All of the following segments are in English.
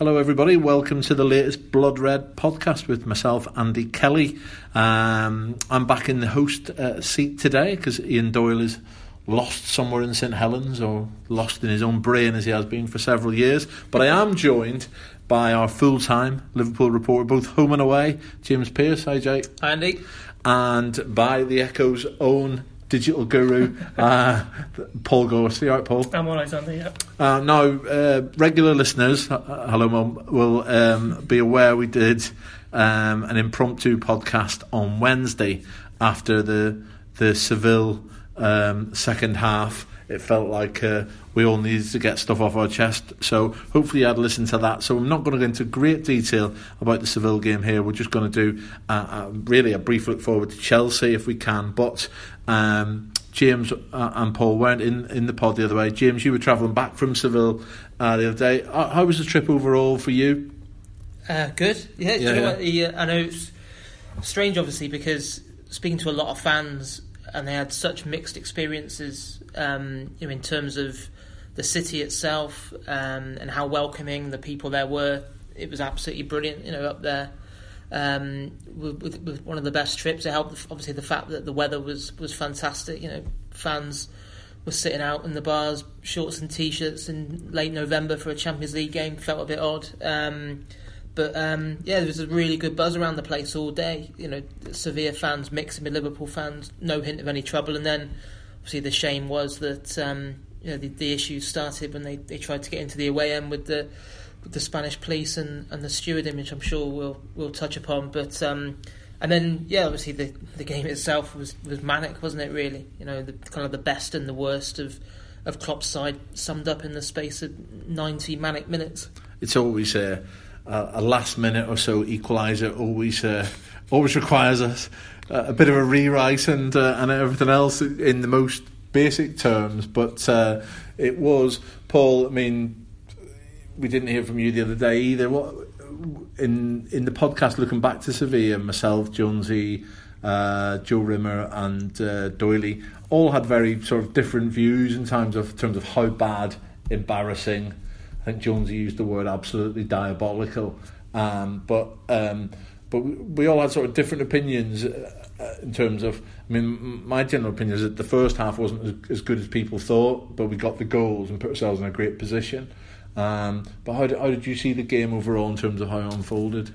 Hello, everybody. Welcome to the latest Blood Red podcast with myself, Andy Kelly. Um, I'm back in the host uh, seat today because Ian Doyle is lost somewhere in St Helens or lost in his own brain as he has been for several years. But I am joined by our full time Liverpool reporter, both home and away, James Pearce. Hi, Jay. Hi, Andy. And by the Echo's own digital guru, uh, Paul Gorst. All right, Paul? I'm all right, Andy, yeah. Uh, now, uh, regular listeners, uh, hello, Mum, will um, be aware we did um, an impromptu podcast on Wednesday after the the Seville um, second half. It felt like uh, we all needed to get stuff off our chest. So hopefully you had listened to that. So I'm not going to go into great detail about the Seville game here. We're just going to do uh, uh, really a brief look forward to Chelsea if we can. But um, James uh, and Paul weren't in, in the pod the other way. James, you were travelling back from Seville uh, the other day. Uh, how was the trip overall for you? Uh, good. Yeah, Yeah, you know yeah. uh, I know it's strange, obviously, because speaking to a lot of fans, and they had such mixed experiences um, you know, in terms of the city itself um, and how welcoming the people there were. It was absolutely brilliant, you know, up there. Um, with, with, one of the best trips, it helped. Obviously, the fact that the weather was was fantastic. You know, fans were sitting out in the bars, shorts and t-shirts in late November for a Champions League game. Felt a bit odd. Um, but um, yeah, there was a really good buzz around the place all day. You know, Sevilla fans mixing with Liverpool fans, no hint of any trouble. And then, obviously, the shame was that um, you know the, the issues started when they, they tried to get into the away end with the the Spanish police and, and the steward image. I'm sure we'll we'll touch upon. But um, and then yeah, obviously the the game itself was was manic, wasn't it? Really, you know, the kind of the best and the worst of of Klopp's side summed up in the space of 90 manic minutes. It's always a, a last minute or so equaliser. Always uh, always requires us uh, a bit of a rewrite and uh, and everything else in the most basic terms. But uh, it was Paul. I mean, we didn't hear from you the other day either. What in in the podcast looking back to Sevilla, myself, Jonesy, uh, Joe Rimmer, and uh, all had very sort of different views in terms of in terms of how bad, embarrassing. I think Jonesy used the word absolutely diabolical. Um, but um, but we, all had sort of different opinions uh, uh, in terms of. I mean, my general opinion is that the first half wasn't as, as good as people thought, but we got the goals and put ourselves in a great position. Um, but how, how did you see the game overall in terms of how it unfolded?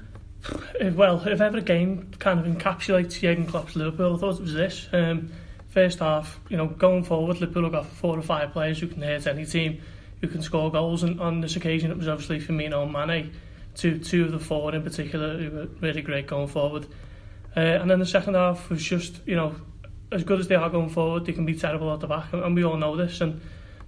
Uh, well, if ever a game kind of encapsulates Jurgen Klopp's Liverpool, I thought it was this. Um, first half, you know, going forward, Liverpool have got four or five players who can hurt any team, who can score goals, and on this occasion it was obviously Firmino and Mane, two, two of the four in particular, who were really great going forward. Uh, and then the second half was just, you know, as good as they are going forward, they can be terrible at the back, and, and we all know this, and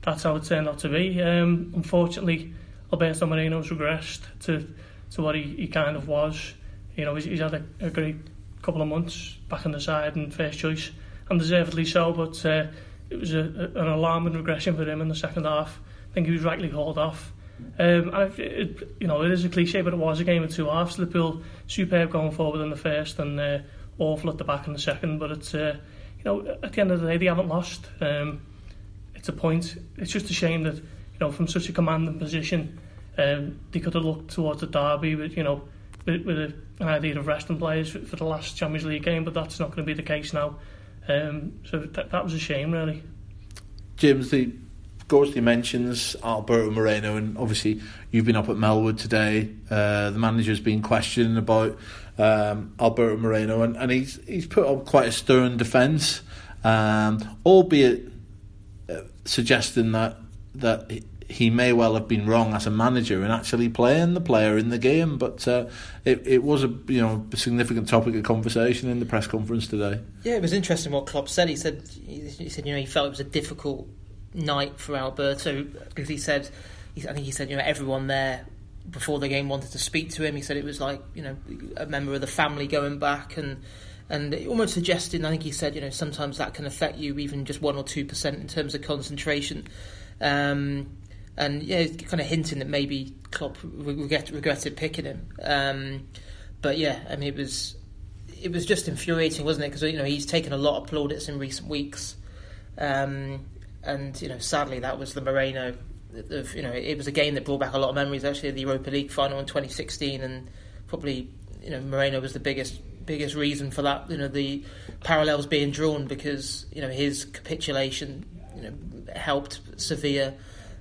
that's how it turned out to be. Um, unfortunately, Alberto Moreno's regressed to to what he, he kind of was. You know, he's, he's had a, a great couple of months back on the side and first choice, and deservedly so, but uh, it was a, a, an alarming regression for him in the second half. I think he was rightly hauled off. Um, and it, it, you know, it is a cliche, but it was a game of two halves. Liverpool superb going forward in the first and uh, awful at the back in the second, but it's, uh, you know, at the end of the day, they haven't lost. Um, a point. It's just a shame that you know, from such a commanding position, um, they could have looked towards the derby with you know, with, with a, an idea of resting players for, for the last Champions League game, but that's not going to be the case now. Um, so that, that was a shame, really. James, the Gorsty mentions Alberto Moreno, and obviously you've been up at Melwood today. Uh, the manager's been questioning about um, Alberto Moreno, and, and he's he's put up quite a stern defence, um, albeit suggesting that that he- may well have been wrong as a manager in actually playing the player in the game. But uh, it it was a you know significant topic of conversation in the press conference today. Yeah, it was interesting what Klopp said. He said he said you know he felt it was a difficult night for Alberto because he said I think he said you know everyone there before the game wanted to speak to him. He said it was like you know a member of the family going back and and almost suggesting I think he said you know sometimes that can affect you even just one or two percent in terms of concentration. Um, and yeah, kind of hinting that maybe Klopp regret, regretted picking him. Um, but yeah, I mean, it was it was just infuriating, wasn't it? Because you know he's taken a lot of plaudits in recent weeks, um, and you know sadly that was the Moreno of, you know, it was a game that brought back a lot of memories. Actually, the Europa League final in 2016, and probably you know Moreno was the biggest biggest reason for that. You know, the parallels being drawn because you know his capitulation, you know, helped Sevilla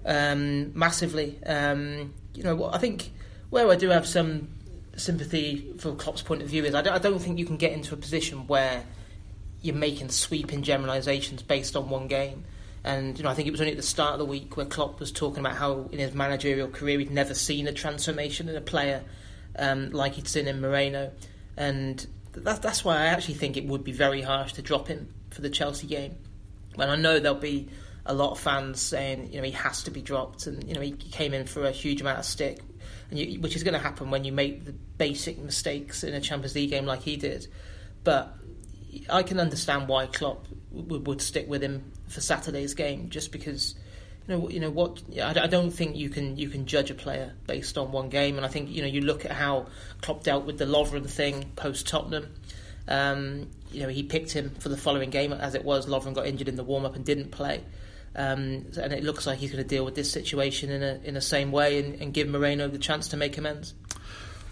um, massively. Um, you know, I think where I do have some sympathy from Klopp's point of view is I don't, I don't think you can get into a position where you're making sweeping generalisations based on one game. And you know, I think it was only at the start of the week where Klopp was talking about how in his managerial career he'd never seen a transformation in a player um, like he'd seen in Moreno, and that's that's why I actually think it would be very harsh to drop him for the Chelsea game. When I know there'll be a lot of fans saying you know he has to be dropped, and you know he came in for a huge amount of stick, you, which is going to happen when you make the basic mistakes in a Champions League game like he did. But I can understand why Klopp would, would stick with him for Saturday's game, just because you know, you know what? I, don't think you can you can judge a player based on one game, and I think you know you look at how Klopp dealt with the Lovren thing post Tottenham. Um, you know, he picked him for the following game as it was. Lovren got injured in the warm up and didn't play, um, and it looks like he's going to deal with this situation in a in the same way and, and give Moreno the chance to make amends.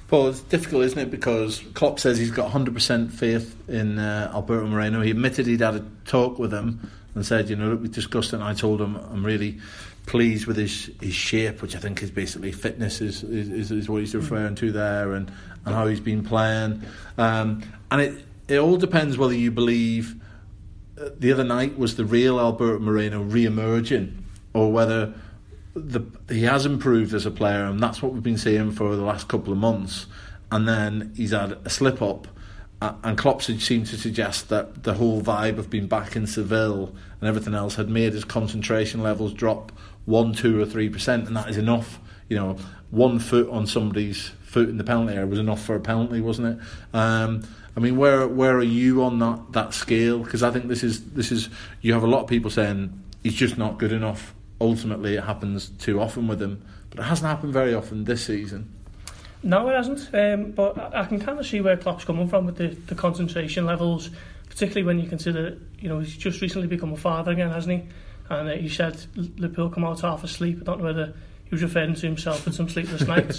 Paul, it's difficult, isn't it? Because Klopp says he's got 100% faith in uh, Alberto Moreno. He admitted he'd had a talk with him and said, you know, look, we discussed it and I told him I'm really pleased with his, his shape, which I think is basically fitness is, is, is what he's mm. referring to there and, and how he's been playing. Um, and it, it all depends whether you believe uh, the other night was the real Alberto Moreno re-emerging or whether the, he has improved as a player and that's what we've been seeing for the last couple of months and then he's had a slip up and Klopp seemed to suggest that the whole vibe of being back in Seville and everything else had made his concentration levels drop one, two, or three percent, and that is enough. You know, one foot on somebody's foot in the penalty area was enough for a penalty, wasn't it? Um, I mean, where where are you on that that scale? Because I think this is this is you have a lot of people saying he's just not good enough. Ultimately, it happens too often with him, but it hasn't happened very often this season. No, it hasn't. Um, but I can kind of see where Klopp's coming from with the, the concentration levels, particularly when you consider, you know, he's just recently become a father again, hasn't he? And uh, he said Liverpool come out half asleep. I don't know whether he was referring to himself with some sleepless nights.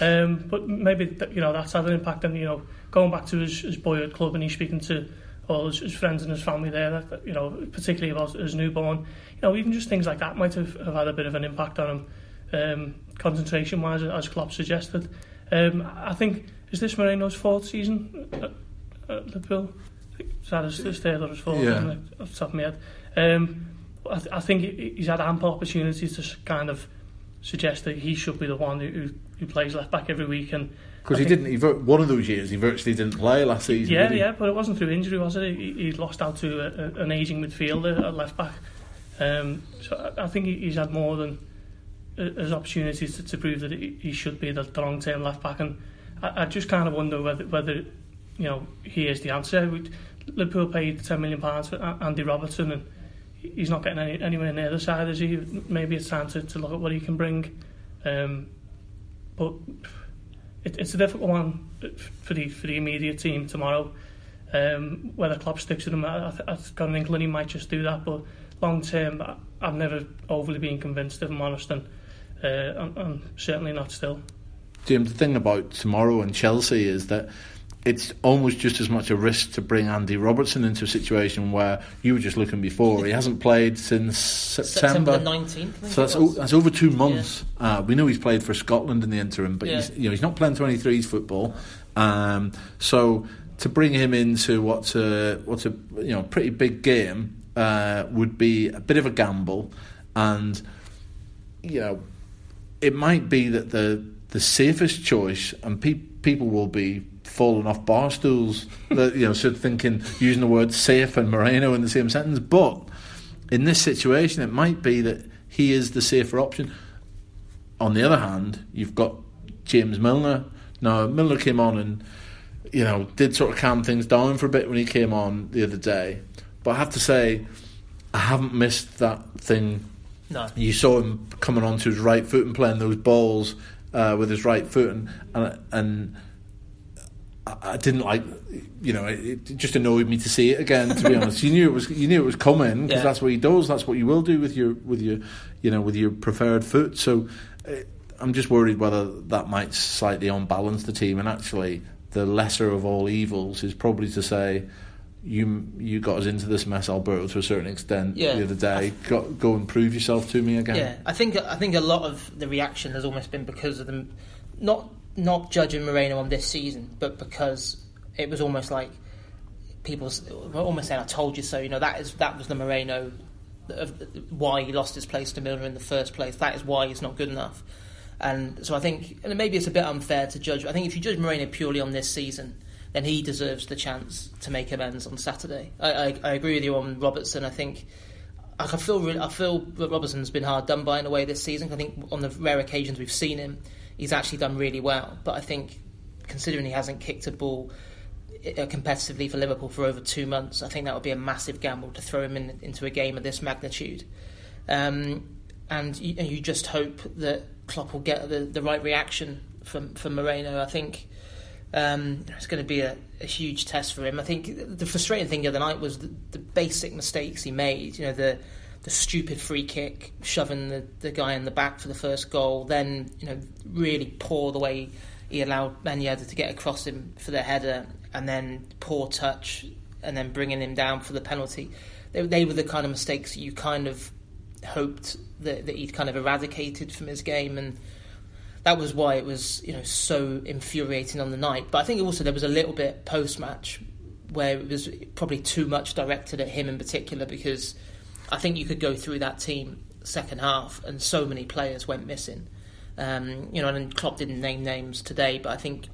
um, but maybe, you know, that's had an impact on, you know, going back to his, his boyhood club and he's speaking to all his, his friends and his family there, that, you know, particularly about his newborn. You know, even just things like that might have, have had a bit of an impact on him, um, concentration-wise, as Klopp suggested. Um, I think, is this Moreno's fourth season at, at Liverpool? Is that his, his third or his fourth, yeah. off the top of my head? Um, I, th- I think he's had ample opportunities to kind of suggest that he should be the one who, who plays left back every week and because he didn't. He one of those years he virtually didn't play last season. Yeah, yeah, but it wasn't through injury, was it? He, he lost out to a, a, an aging midfielder at left back. Um, so I, I think he's had more than as opportunities to, to prove that he should be the, the long term left back. And I, I just kind of wonder whether, whether you know he is the answer. We, Liverpool paid ten million pounds for Andy Robertson, and he's not getting any, anywhere near the side, is he? Maybe it's time to, to look at what he can bring. Um, but it, it's a difficult one for the for the immediate team tomorrow. Um, whether Klopp sticks with him, I, I've got an inkling he might just do that. But long term, I've never overly been convinced, if I'm honest. And uh, I'm, I'm certainly not still. Jim, the thing about tomorrow and Chelsea is that it's almost just as much a risk to bring Andy Robertson into a situation where you were just looking before. He hasn't played since September. September 19th. So that's, o- that's over two months. Yeah. Uh, we know he's played for Scotland in the interim, but yeah. he's, you know, he's not playing 23s football. Um, so to bring him into what's a, what's a you know pretty big game uh, would be a bit of a gamble. And, you know, it might be that the the safest choice, and pe- people will be falling off bar stools, that, you know, sort of thinking using the word safe and Moreno in the same sentence. But in this situation, it might be that he is the safer option. On the other hand, you've got James Milner. Now Milner came on and you know did sort of calm things down for a bit when he came on the other day, but I have to say I haven't missed that thing no. You saw him coming onto his right foot and playing those balls uh, with his right foot, and, and, and I didn't like, you know, it, just annoyed me to see it again. To be honest, you knew it was you knew it was coming because yeah. that's what he does. That's what you will do with your with your, you know, with your preferred foot. So, uh, I'm just worried whether that might slightly unbalance the team. And actually, the lesser of all evils is probably to say, you you got us into this mess, Alberto, to a certain extent yeah. the other day. Go, go and prove yourself to me again. Yeah, I think I think a lot of the reaction has almost been because of them not not judging Moreno on this season, but because it was almost like people were almost saying, "I told you so." You know, that is that was the Moreno of why he lost his place to Milner in the first place. That is why he's not good enough. And so I think, and maybe it's a bit unfair to judge. I think if you judge Moreno purely on this season, then he deserves the chance to make amends on Saturday. I, I, I agree with you on Robertson. I think I feel really, I feel that Robertson's been hard done by in a way this season. I think on the rare occasions we've seen him, he's actually done really well. But I think, considering he hasn't kicked a ball uh, competitively for Liverpool for over two months, I think that would be a massive gamble to throw him in, into a game of this magnitude. Um, and you, you, just hope that Klopp will get the, the right reaction from from Moreno. I think um, it's going to be a, a, huge test for him. I think the frustrating thing the other night was the, the basic mistakes he made. You know the the stupid free kick, shoving the, the guy in the back for the first goal, then you know really poor the way he allowed Yedder to get across him for the header, and then poor touch, and then bringing him down for the penalty. They, they were the kind of mistakes you kind of hoped that, that he'd kind of eradicated from his game, and that was why it was you know so infuriating on the night. But I think also there was a little bit post match where it was probably too much directed at him in particular because I think you could go through that team second half, and so many players went missing. Um, you know, and Klopp didn't name names today, but I think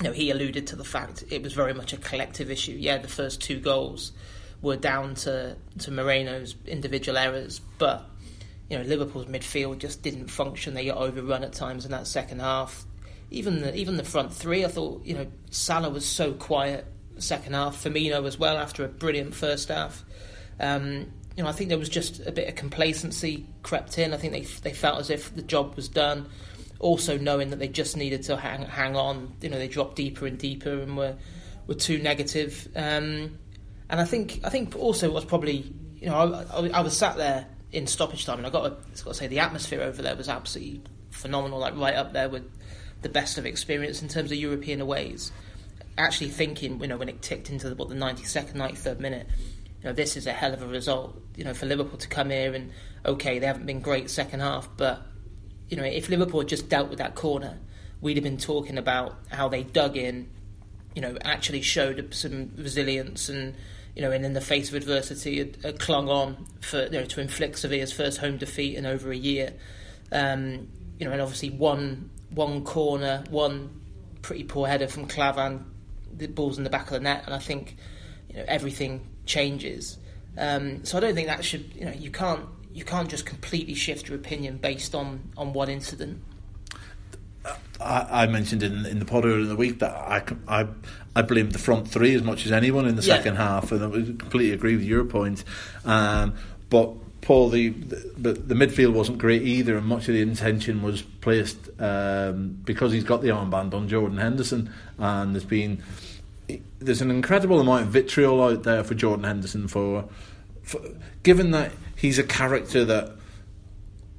you know he alluded to the fact it was very much a collective issue. Yeah, the first two goals were down to to Moreno's individual errors, but you know Liverpool's midfield just didn't function. They got overrun at times in that second half. Even the even the front three, I thought you know Salah was so quiet second half. Firmino as well after a brilliant first half. Um, you know, I think there was just a bit of complacency crept in. I think they they felt as if the job was done. Also knowing that they just needed to hang hang on. You know, they dropped deeper and deeper and were were too negative. Um, and I think I think also was probably you know I, I, I, was sat there in stoppage time and I got to, got to say the atmosphere over there was absolutely phenomenal. Like right up there with the best of experience in terms of European aways. Actually thinking, you know, when it ticked into the, what the ninety second, ninety third minute you know, this is a hell of a result. You know, for Liverpool to come here and okay, they haven't been great second half, but you know, if Liverpool had just dealt with that corner, we'd have been talking about how they dug in, you know, actually showed some resilience and you know, and in the face of adversity, had, had clung on for you know to inflict Sevilla's first home defeat in over a year. Um, you know, and obviously one one corner, one pretty poor header from Klavan, the ball's in the back of the net, and I think you know everything changes. Um, so I don't think that should you know you can't you can't just completely shift your opinion based on on one incident. I, I mentioned in, in the pod earlier in the week that I, I I blamed the front three as much as anyone in the yeah. second half, and I completely agree with your point. Um, but Paul, the, the, the midfield wasn't great either, and much of the intention was placed um, because he's got the armband on Jordan Henderson, and there's been there's an incredible amount of vitriol out there for Jordan Henderson for, for given that he's a character that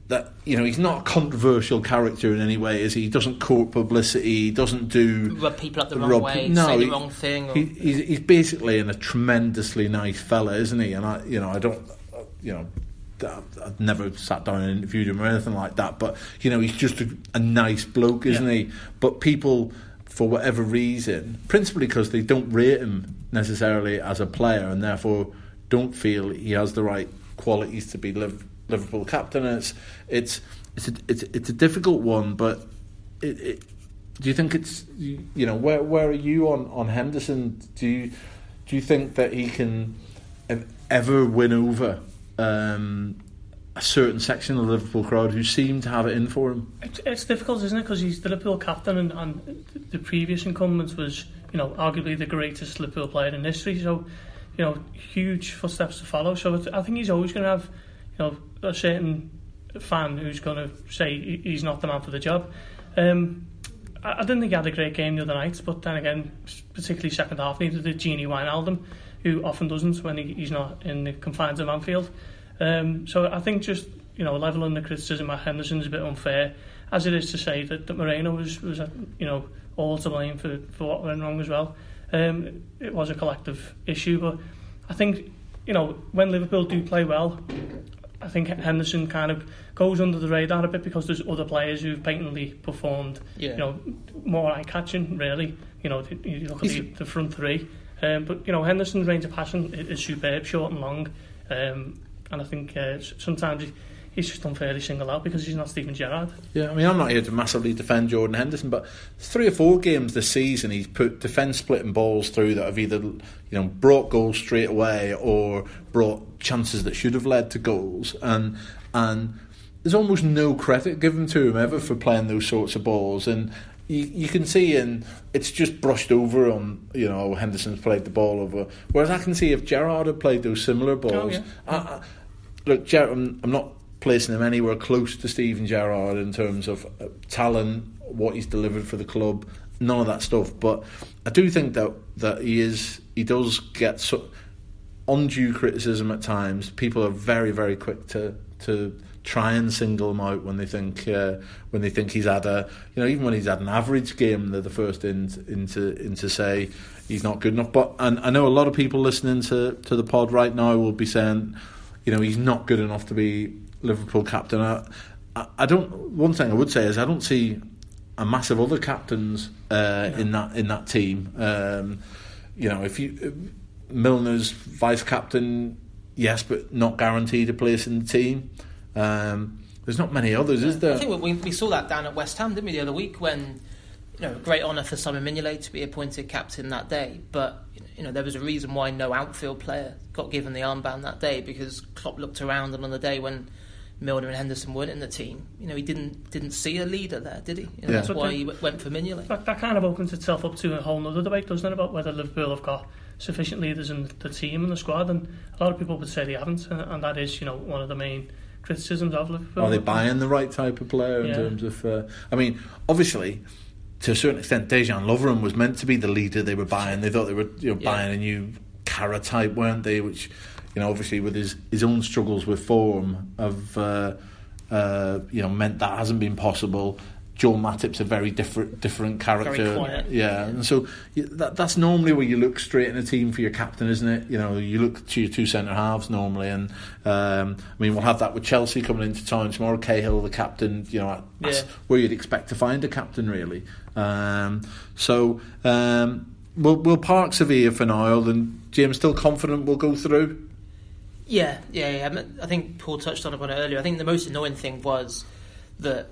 that you know he's not a controversial character in any way. Is he? he doesn't court publicity. He doesn't do rub people up the wrong way. No, say the wrong thing. He, he's, he's basically a tremendously nice fella, isn't he? And I, you know, I don't, you know. I've never sat down and interviewed him or anything like that, but you know he's just a, a nice bloke, isn't yeah. he? But people for whatever reason, principally because they don't rate him necessarily as a player and therefore don't feel he has the right qualities to be Liverpool captain. And it's it's it's a, it's, it's a difficult one, but it, it, do you think it's you know where where are you on on Henderson? Do you do you think that he can ever win over um, a certain section of the Liverpool crowd who seem to have it in for him. It's, it's difficult, isn't it? Because he's the Liverpool captain, and, and the previous incumbent was, you know, arguably the greatest Liverpool player in history. So, you know, huge footsteps to follow. So I think he's always going to have, you know, a certain fan who's going to say he's not the man for the job. Um, I, didn't think he had a great game the other night, but then again, particularly second half, neither did Gini Wijnaldum, who often doesn't when he, he's not in the confines of Anfield. Um, so I think just you know leveling the criticism at Henderson is a bit unfair, as it is to say that, that Moreno was was you know all to blame for, for what went wrong as well. Um, it was a collective issue, but I think you know when Liverpool do play well, I think Henderson kind of goes under the radar a bit because there's other players who've patently performed, Yeah. you know, more eye-catching, really. You know, you look at the, the front three. Um, but, you know, Henderson's range of passing is, superb, short and long. Um, and I think uh, sometimes he, he's just unfairly singled out because he's not Steven Gerrard. Yeah, I mean, I'm not here to massively defend Jordan Henderson, but three or four games this season, he's put defence splitting balls through that have either, you know, brought goals straight away or brought chances that should have led to goals, and and there's almost no credit given to him ever for playing those sorts of balls, and. You, you can see, and it's just brushed over on, you know, Henderson's played the ball over. Whereas I can see if Gerrard had played those similar balls, oh, yeah. I, I, look, Ger- I'm, I'm not placing him anywhere close to Steven Gerrard in terms of uh, talent, what he's delivered for the club, none of that stuff. But I do think that that he is he does get so, undue criticism at times. People are very very quick to to try and single him out when they think uh, when they think he's had a you know even when he's had an average game they're the first in into into say he's not good enough but and I know a lot of people listening to to the pod right now will be saying you know he's not good enough to be Liverpool captain. I, I, I don't one thing I would say is I don't see a massive other captains uh, in that in that team. Um, you know if you Milner's vice captain yes but not guaranteed a place in the team. Um, there's not many others, is there? I think we, we saw that down at West Ham, didn't we, the other week when, you know, great honour for Simon Mignolet to be appointed captain that day. But, you know, there was a reason why no outfield player got given the armband that day because Klopp looked around and on the day when Milner and Henderson weren't in the team, you know, he didn't didn't see a leader there, did he? You know, Yeah. That's why he w- went for Mignolet. That, that kind of opens itself up to a whole other debate, doesn't it, about whether Liverpool have got sufficient leaders in the team and the squad. And a lot of people would say they haven't, and, and that is, you know, one of the main criticisms of Liverpool. Are they buying the right type of player in Yeah. terms of? Uh, I mean, obviously, to a certain extent, Dejan Lovren was meant to be the leader they were buying. They thought they were you know, Yeah. buying a new Carra type, weren't they? Which, you know, obviously with his his own struggles with form, have uh, uh, you know meant that hasn't been possible. Joel Matip's a very different different character. Yeah, and so that, that's normally where you look straight in a team for your captain, isn't it? You know, you look to your two centre halves normally, and um, I mean, we'll have that with Chelsea coming into town tomorrow. Cahill, the captain, you know, that's Yeah. where you'd expect to find a captain, really. Um, so um, we'll, we'll park Sevilla for now, and James still confident we'll go through. Yeah, yeah, yeah. I think Paul touched on it earlier. I think the most annoying thing was that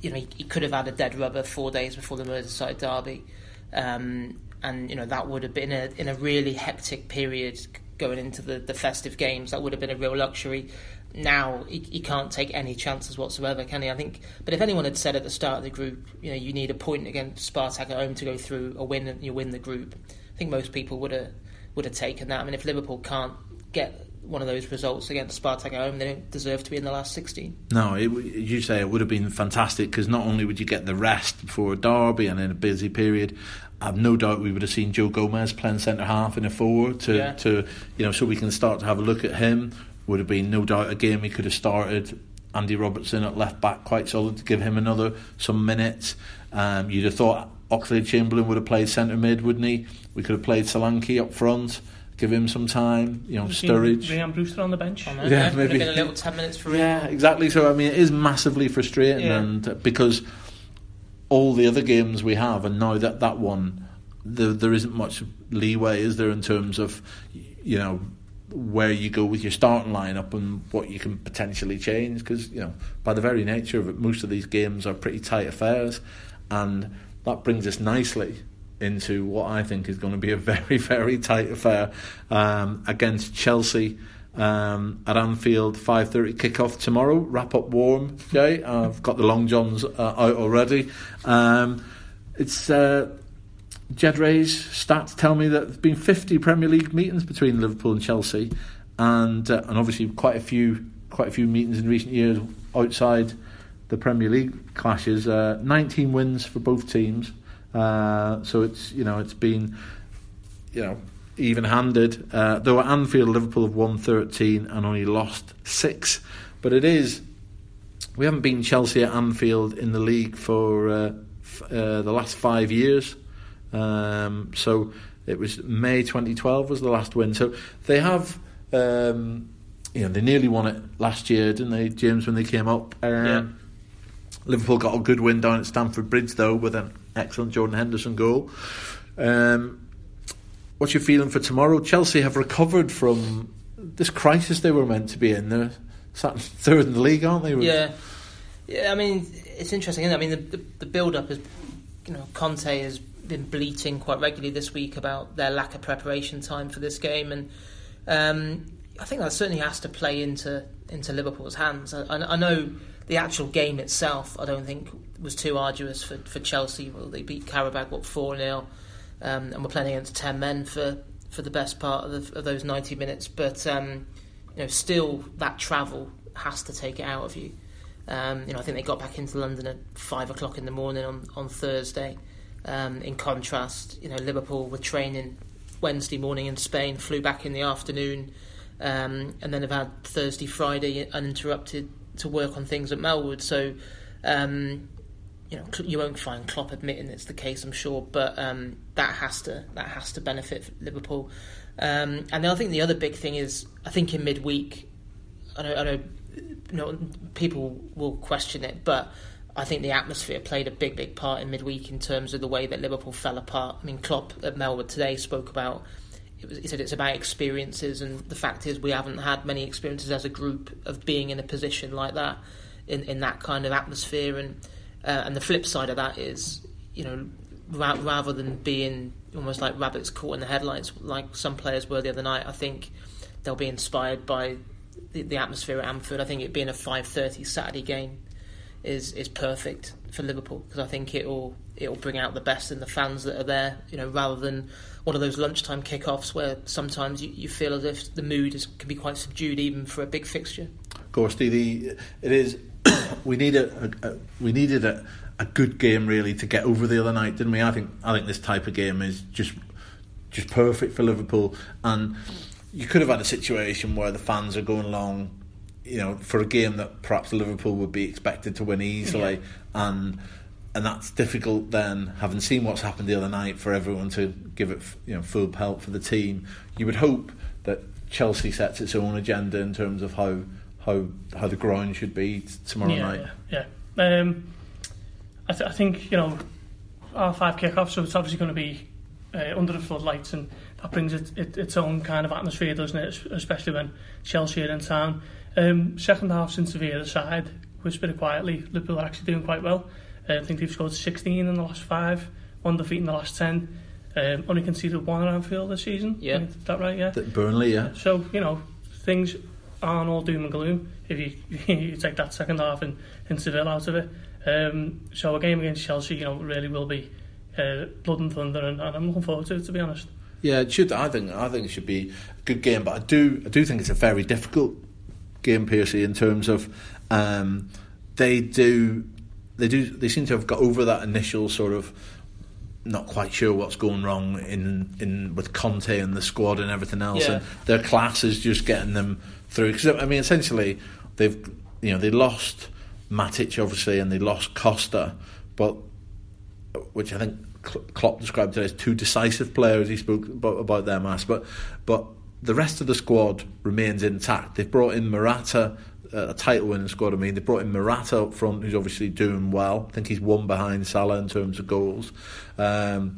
you know he, he could have had a dead rubber four days before the Merseyside derby, um, and you know that would have been a, in a really hectic period going into the, the festive games. That would have been a real luxury. Now he, he can't take any chances whatsoever, can he? I think. But if anyone had said at the start of the group, you know, you need a point against Spartak at home to go through a win, and you win the group. I think most people would have would have taken that. I mean, if Liverpool can't get one of those results against Spartak at home, they don't deserve to be in the last 16. No, it, you say, it would have been fantastic because not only would you get the rest before a derby and in a busy period, I've no doubt we would have seen Joe Gomez playing centre half in a forward to, Yeah. to you know, so we can start to have a look at him. Would have been no doubt a game he could have started. Andy Robertson at left back, quite solid to give him another some minutes. Um, you'd have thought Oxlade Chamberlain would have played centre mid, wouldn't he? We could have played Solanke up front, give him some time. You know, We've Sturridge. Ryan Brewster on the bench. I know, Yeah, Could maybe. have been a little 10 minutes for him. Yeah, exactly. So I mean, it is massively frustrating, Yeah. and uh, because all the other games we have, and now that that one, there there isn't much leeway, is there, in terms of you know where you go with your starting lineup and what you can potentially change because you know by the very nature of it, most of these games are pretty tight affairs, and that brings us nicely into what I think is going to be a very very tight affair um, against Chelsea um, at Anfield, 5.30 kick-off tomorrow. Wrap up warm, Jay. I've got the long johns uh, out already. Um, it's uh, Ged Rea's stats tell me that there's been 50 Premier League meetings between Liverpool and Chelsea, and uh, and obviously quite a few quite a few meetings in recent years outside the Premier League clashes. Uh, 19 wins for both teams, uh, so it's you know it's been you know even-handed. Uh, though at Anfield, Liverpool have won 13 and only lost six, but it is we haven't been Chelsea at Anfield in the league for uh, f- uh, the last five years. Um, so it was May 2012 was the last win. So they have, um, you know, they nearly won it last year, didn't they, James, when they came up? Um, Yeah. Liverpool got a good win down at Stamford Bridge, though, with an excellent Jordan Henderson goal. Um, what's your feeling for tomorrow? Chelsea have recovered from this crisis they were meant to be in. They're sat third in the league, aren't they? Yeah, yeah. I mean, it's interesting. I mean, the, the, the build-up is, you know, Conte has been bleating quite regularly this week about their lack of preparation time for this game, and um, I think that certainly has to play into into Liverpool's hands. I I know the actual game itself, I don't think was too arduous for, for Chelsea. Well, they beat Karabakh what four 0 um, and were playing against ten men for, for the best part of, the, of those ninety minutes. But um, you know, still that travel has to take it out of you. Um, you know, I think they got back into London at five o'clock in the morning on on Thursday. Um, in contrast, you know, Liverpool were training Wednesday morning in Spain, flew back in the afternoon, um, and then have had Thursday, Friday uninterrupted to work on things at Melwood. So, um, you know, you won't find Klopp admitting it's the case, I'm sure, but um, that has to that has to benefit Liverpool. Um, and I think the other big thing is, I think in midweek, I know, I know, you know, people will question it, but I think the atmosphere played a big, big part in midweek in terms of the way that Liverpool fell apart. I mean, Klopp at Melwood today spoke about. It was, he said it's about experiences, and the fact is we haven't had many experiences as a group of being in a position like that, in, in that kind of atmosphere. And uh, and the flip side of that is, you know, ra- rather than being almost like rabbits caught in the headlights, like some players were the other night, I think they'll be inspired by the, the atmosphere at Anfield. I think it being a five thirty Saturday game is is perfect for Liverpool because I think it'll it'll bring out the best in the fans that are there. You know, rather than one of those lunchtime kickoffs where sometimes you, you feel as if the mood is, can be quite subdued even for a big fixture. Of course, the, the it is. we need a, a, a we needed a, a good game really to get over the other night, didn't we? I think I think this type of game is just just perfect for Liverpool, and you could have had a situation where the fans are going along, you know, for a game that perhaps Liverpool would be expected to win easily, Yeah. and and that's difficult. Then, having seen what's happened the other night, for everyone to give it you know full pelt for the team, you would hope that Chelsea sets its own agenda in terms of how how how the ground should be tomorrow yeah, night. Yeah, yeah. Um, I, th- I think you know our five kick-offs, so it's obviously going to be uh, under the floodlights, and that brings it, it, its own kind of atmosphere, doesn't it? Especially when Chelsea are in town. Um, second half since Sevilla side, whisper it quietly, Liverpool are actually doing quite well. Uh, I think they've scored 16 in the last five, one defeat in the last 10. Um, only conceded one at Anfield this season. Yeah. Is that right? Yeah. That Burnley, yeah. So you know things aren't all doom and gloom if you you take that second half in, in Seville out of it. Um, so a game against Chelsea, you know, really will be uh, blood and thunder, and, and I'm looking forward to it. To be honest, Yeah, it should. I think. I think it should be a good game, but I do. I do think it's a very difficult game, Piercy, in terms of um, they do. They do. They seem to have got over that initial sort of not quite sure what's going wrong in in with Conte and the squad and everything else, Yeah. and their class is just getting them through. Because I mean, essentially, they've you know they lost Matic obviously, and they lost Costa, but which I think Kl- Klopp described today as two decisive players. He spoke about, about them as, but but the rest of the squad remains intact. They've brought in Murata, a title winning squad. I mean, they brought in Murata up front, who's obviously doing well. I think he's one behind Salah in terms of goals. Um,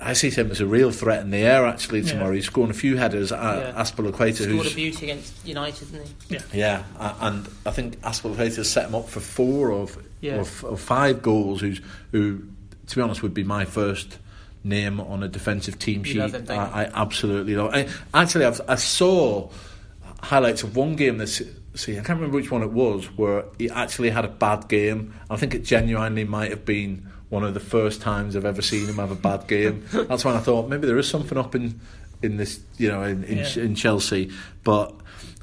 I see him as a real threat in the air actually Yeah. tomorrow. He's scoring a few headers at Yeah. Azpilicueta, Scored who's a beauty against United, didn't he? yeah, a- and I think Aspel Azpilicueta set him up for four of, Yeah. of, of five goals. Who's who, to be honest, would be my first name on a defensive team sheet. love him, don't you? I, I absolutely love. I, actually, I've, I saw highlights of one game this. See, I can't remember which one it was where he actually had a bad game. I think it genuinely might have been one of the first times I've ever seen him have a bad game. That's when I thought maybe there is something up in in this, you know, in in, Yeah. in Chelsea. But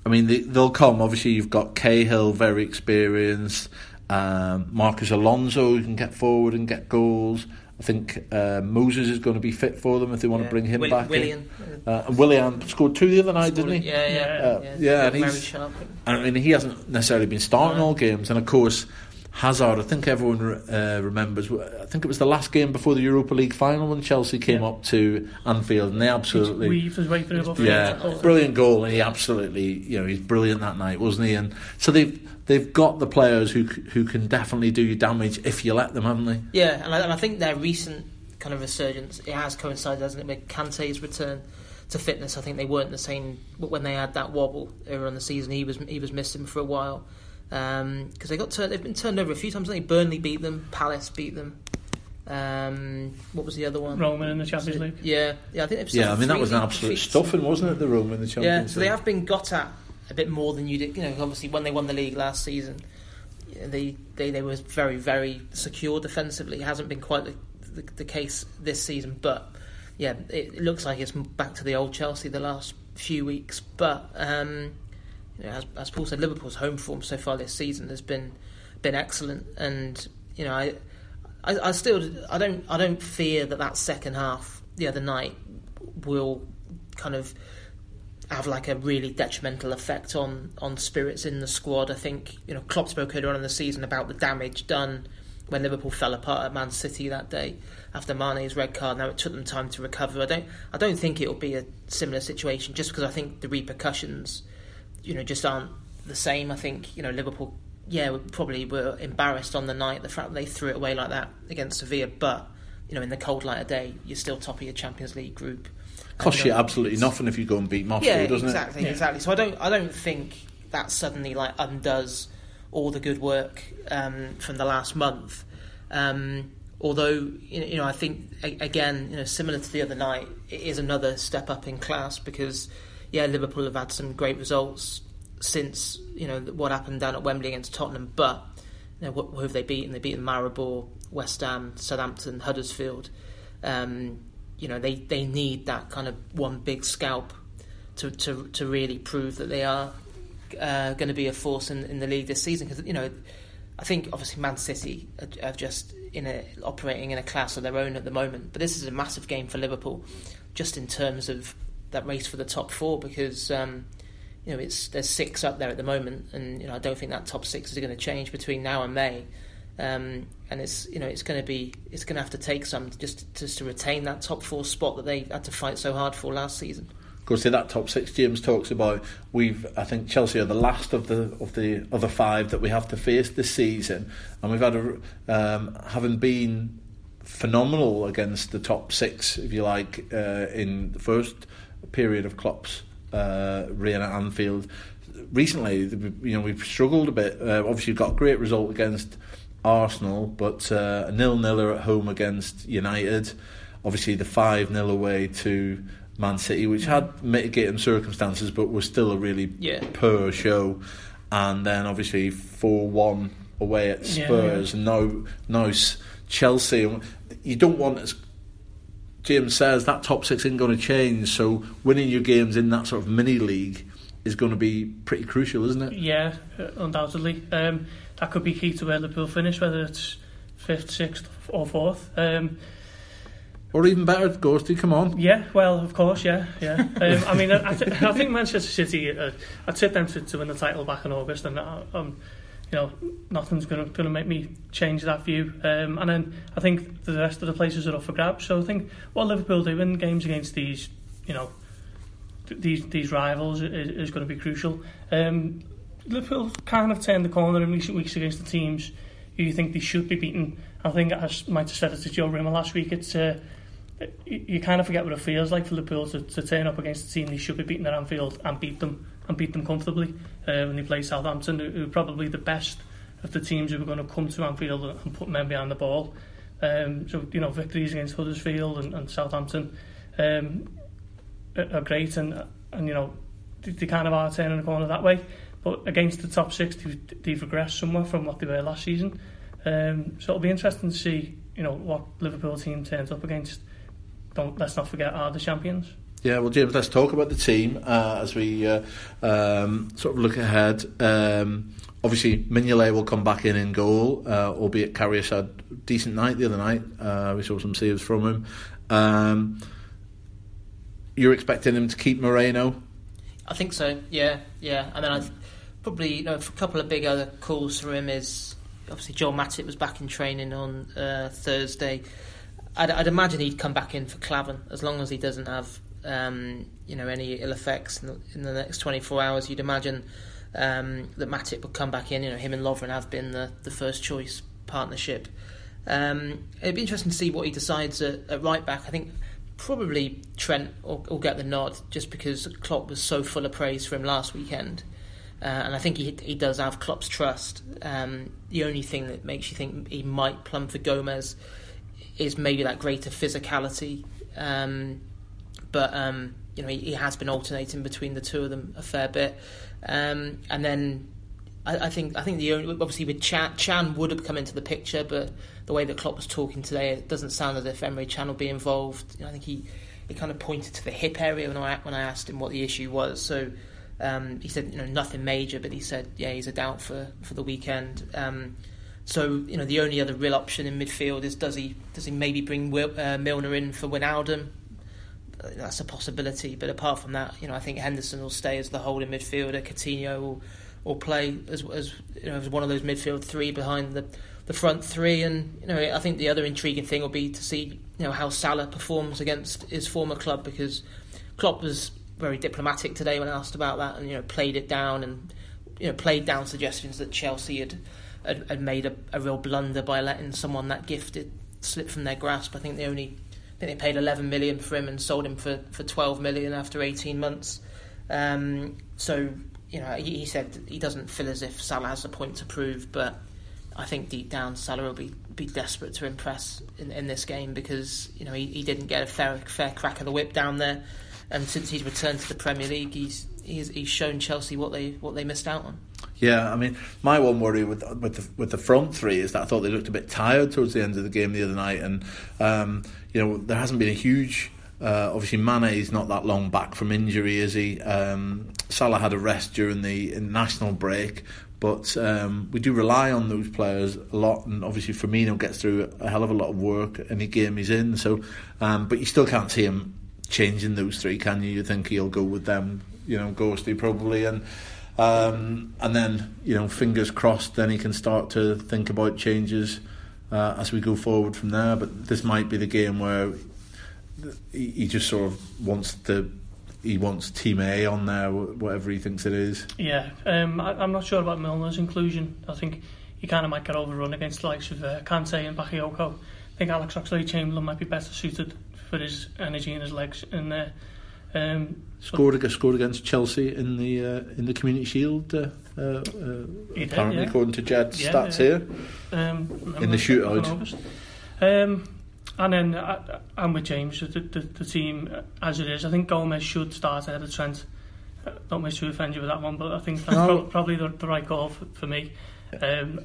I mean, they, they'll come. Obviously, you've got Cahill, very experienced. Um, Marcos Alonso who can get forward and get goals. I think uh, Moses is going to be fit for them if they want Yeah. to bring him Will- back. Willian. In. Uh, and Willian scored two the other night, didn't he? Yeah, yeah, Uh, yeah. yeah, and he's-. I mean, he hasn't necessarily been starting No. all games, and of course, Hazard. I think everyone uh, remembers. I think it was the last game before the Europa League final when Chelsea came Yeah. up to Anfield, and they absolutely. weaved his way through. about Yeah, four brilliant goal, and he absolutely, you know, he's brilliant that night, wasn't he? And so they've they've got the players who who can definitely do you damage if you let them, haven't they? Yeah, and I, and I think their recent kind of resurgence it has coincided, hasn't it, with Kante's return to fitness. I think they weren't the same when they had that wobble earlier on the season. He was he was missing for a while because they got turned, they've been turned over a few times. They Burnley beat them, Palace beat them. Um, what was the other one? Roma in the Champions League. Yeah, yeah. I think they've Yeah, I mean that was an absolute defeats. stuffing, wasn't it? The Rome in the Champions League. Yeah, so they have been got at a bit more than you did. You know, obviously when they won the league last season, they they, they were very very secure defensively. It hasn't been quite the, the, the case this season, but yeah, it, it looks like it's back to the old Chelsea the last few weeks. But um, you know, as, as Paul said, Liverpool's home form so far this season has been been excellent, and you know I. I, I still, I don't, I don't fear that that second half the other night will kind of have like a really detrimental effect on on spirits in the squad. I think you know Klopp spoke earlier on in the season about the damage done when Liverpool fell apart at Man City that day after Mane's red card. Now it took them time to recover. I don't I don't think it'll be a similar situation just because I think the repercussions, you know, just aren't the same. I think you know Liverpool. Yeah, we probably were embarrassed on the night the fact that they threw it away like that against Sevilla, but you know, in the cold light of day, you're still top of your Champions League group. Costs you absolutely nothing if you go and beat Moscow, yeah, doesn't exactly, Yeah. exactly. So I don't, I don't think that suddenly like undoes all the good work um, from the last month. Um, although you know, I think again, you know, similar to the other night, it is another step up in class because yeah, Liverpool have had some great results since you know what happened down at Wembley against Tottenham, but you know, who have they beaten? They beaten Maribor, West Ham, Southampton, Huddersfield. Um, you know, they, they need that kind of one big scalp to, to, to really prove that they are uh, going to be a force in, in the league this season. Because you know, I think obviously Man City are, just in a operating in a class of their own at the moment. But this is a massive game for Liverpool, just in terms of that race for the top four. Because um, you know, it's there's six up there at the moment, and you know, I don't think that top six is going to change between now and May. Um, and it's you know it's going to be it's going to have to take some just just to retain that top four spot that they had to fight so hard for last season. Of course, in that top six, James talks about we've. I think Chelsea are the last of the of the other five that we have to face this season, and we've had a um, having been phenomenal against the top six, if you like, uh, in the first period of Klopp's uh, reign at Anfield. Recently, you know, we've struggled a bit. Uh, obviously, got a great result against Arsenal, but uh, a nil-niller at home against United. Obviously, the five 0 away to Man City, which had mitigating circumstances, but was still a really Yeah. poor show. And then obviously four one away at Yeah, Spurs, and now now s- Chelsea. You don't want as James says that top six isn't going to change. So winning your games in that sort of mini league is going to be pretty crucial, isn't it? Yeah, uh, undoubtedly. Um, that could be key to where Liverpool finish, whether it's fifth, sixth, or fourth. Um, Or even better, Gorsty, come on. yeah, well, of course, yeah, yeah. Um, I mean, I, I, th- I think Manchester City. Uh, I'd tip them to, to win the title back in August, and I, um, you know, nothing's going to going to make me change that view. Um, and then I think the rest of the places are up for grabs. So I think what Liverpool do in games against these, you know, th- these these rivals is, is going to be crucial. Um, Liverpool kind of turned the corner in recent weeks against the teams who you think they should be beaten. I think I might have said it to Joe Rimmer last week. It's uh, you, you kind of forget what it feels like for Liverpool to, to turn up against a team they should be beating at Anfield and beat them and beat them comfortably uh, when they play Southampton, who, who are probably the best of the teams who are going to come to Anfield and, put men behind the ball. Um, so you know victories against Huddersfield and, and Southampton um, are, are great, and and you know they, they kind of are turning the corner that way. But against the top six, they've, they've regressed somewhat from what they were last season. Um, so it'll be interesting to see, you know, what Liverpool team turns up against. Don't let's not forget are the champions. Yeah, well, James, let's talk about the team uh, as we uh, um, sort of look ahead. Um, obviously, Mignolet will come back in in goal, uh, albeit Karius had a decent night the other night. Uh, we saw some saves from him. Um, you're expecting him to keep Moreno? I think so. Yeah, yeah. I mean, I probably you know a couple of big other calls for him is obviously Joel Matip was back in training on uh, Thursday. I'd, I'd, imagine he'd come back in for Klavan as long as he doesn't have um, you know any ill effects in the, in the, next 24 hours. You'd imagine um, that Matip would come back in. You know him and Lovren have been the, the first choice partnership. Um, it'd be interesting to see what he decides at, at right back. I think probably Trent will, will, get the nod just because Klopp was so full of praise for him last weekend. Uh, and I think he he does have Klopp's trust. Um, the only thing that makes you think he might plumb for Gomez is maybe that greater physicality. Um, but um, you know he, he, has been alternating between the two of them a fair bit. Um, and then I, I, think I think the only obviously with Can, Can would have come into the picture, but the way that Klopp was talking today, it doesn't sound as if Emre Can will be involved. You know, I think he he kind of pointed to the hip area when I when I asked him what the issue was. So um, he said, you know, nothing major, but he said, yeah, he's a doubt for, for the weekend. Um, so you know, the only other real option in midfield is does he does he maybe bring uh, Milner in for Wijnaldum? That's a possibility, but apart from that, you know, I think Henderson will stay as the holding midfielder. Coutinho will will play as as you know as one of those midfield three behind the the front three, and you know, I think the other intriguing thing will be to see you know how Salah performs against his former club because Klopp was very diplomatic today when asked about that, and you know played it down and you know played down suggestions that Chelsea had had, had made a, a, real blunder by letting someone that gifted slip from their grasp. I think the only I think they paid 11 million for him and sold him for, for 12 million after 18 months. Um, so you know he, he, said he doesn't feel as if Salah has a point to prove, but I think deep down Salah will be, be desperate to impress in, in this game because you know he, he didn't get a fair fair crack of the whip down there and since he's returned to the Premier League, he's he's, he's shown Chelsea what they what they missed out on. Yeah, I mean, my one worry with with the, with the front three is that I thought they looked a bit tired towards the end of the game the other night, and um, you know there hasn't been a huge. Uh, obviously, Mane is not that long back from injury, is he? Um, Salah had a rest during the national break, but um, we do rely on those players a lot, and obviously Firmino gets through a hell of a lot of work any game he's in. So, um, but you still can't see him changing those three, can you? You think he'll go with them, you know, Gorsty probably, and um, and then you know, fingers crossed, then he can start to think about changes uh, as we go forward from there. But this might be the game where he, just sort of wants to. He wants Team A on there, whatever he thinks it is. Yeah, um, I, I'm not sure about Milner's inclusion. I think he kind of might get overrun against the likes of uh, Kante and Bakayoko. I think Alex Oxlade-Chamberlain might be better suited for his energy and his legs in there. Um, scored, scored against Chelsea in the uh, in the Community Shield. Uh, uh, uh did, apparently, yeah. according to Ged's yeah, stats here, um, in the shootout. Um, and then uh, I'm with James. The, the, the team as it is, I think Gomez should start ahead of Trent. Uh, don't wish to offend you with that one, but I think that's no. probably the, the right call for, for me. Um,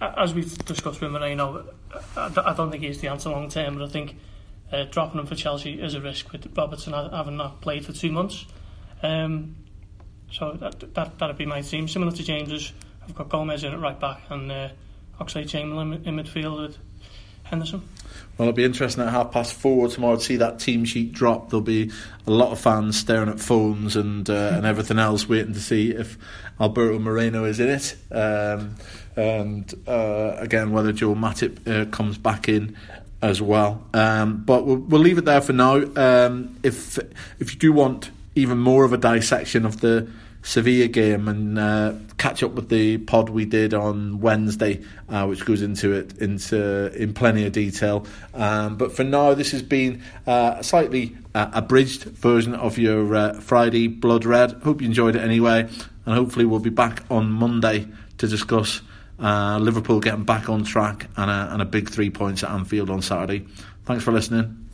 as we've discussed with Moreno, I, I don't think he's the answer long term, but I think uh, dropping him for Chelsea is a risk with Robertson having not played for two months. Um, so that, that, that'd be my team. Similar to James's, I've got Gomez in at right back and uh, Oxlade-Chamberlain in midfield with Henderson. Well, it'll be interesting at half past four tomorrow to see that team sheet drop. There'll be a lot of fans staring at phones and uh, and everything else, waiting to see if Alberto Moreno is in it. Um, and uh, again, whether Joe Matip uh, comes back in as well. Um, but we'll, we'll, leave it there for now. Um, if if you do want even more of a dissection of the Sevilla game and uh, catch up with the pod we did on Wednesday, uh, which goes into it into in plenty of detail. Um, but for now, this has been uh, a slightly uh, abridged version of your uh, Friday Blood Red. Hope you enjoyed it anyway, and hopefully we'll be back on Monday to discuss uh, Liverpool getting back on track and a, and a big three points at Anfield on Saturday. Thanks for listening.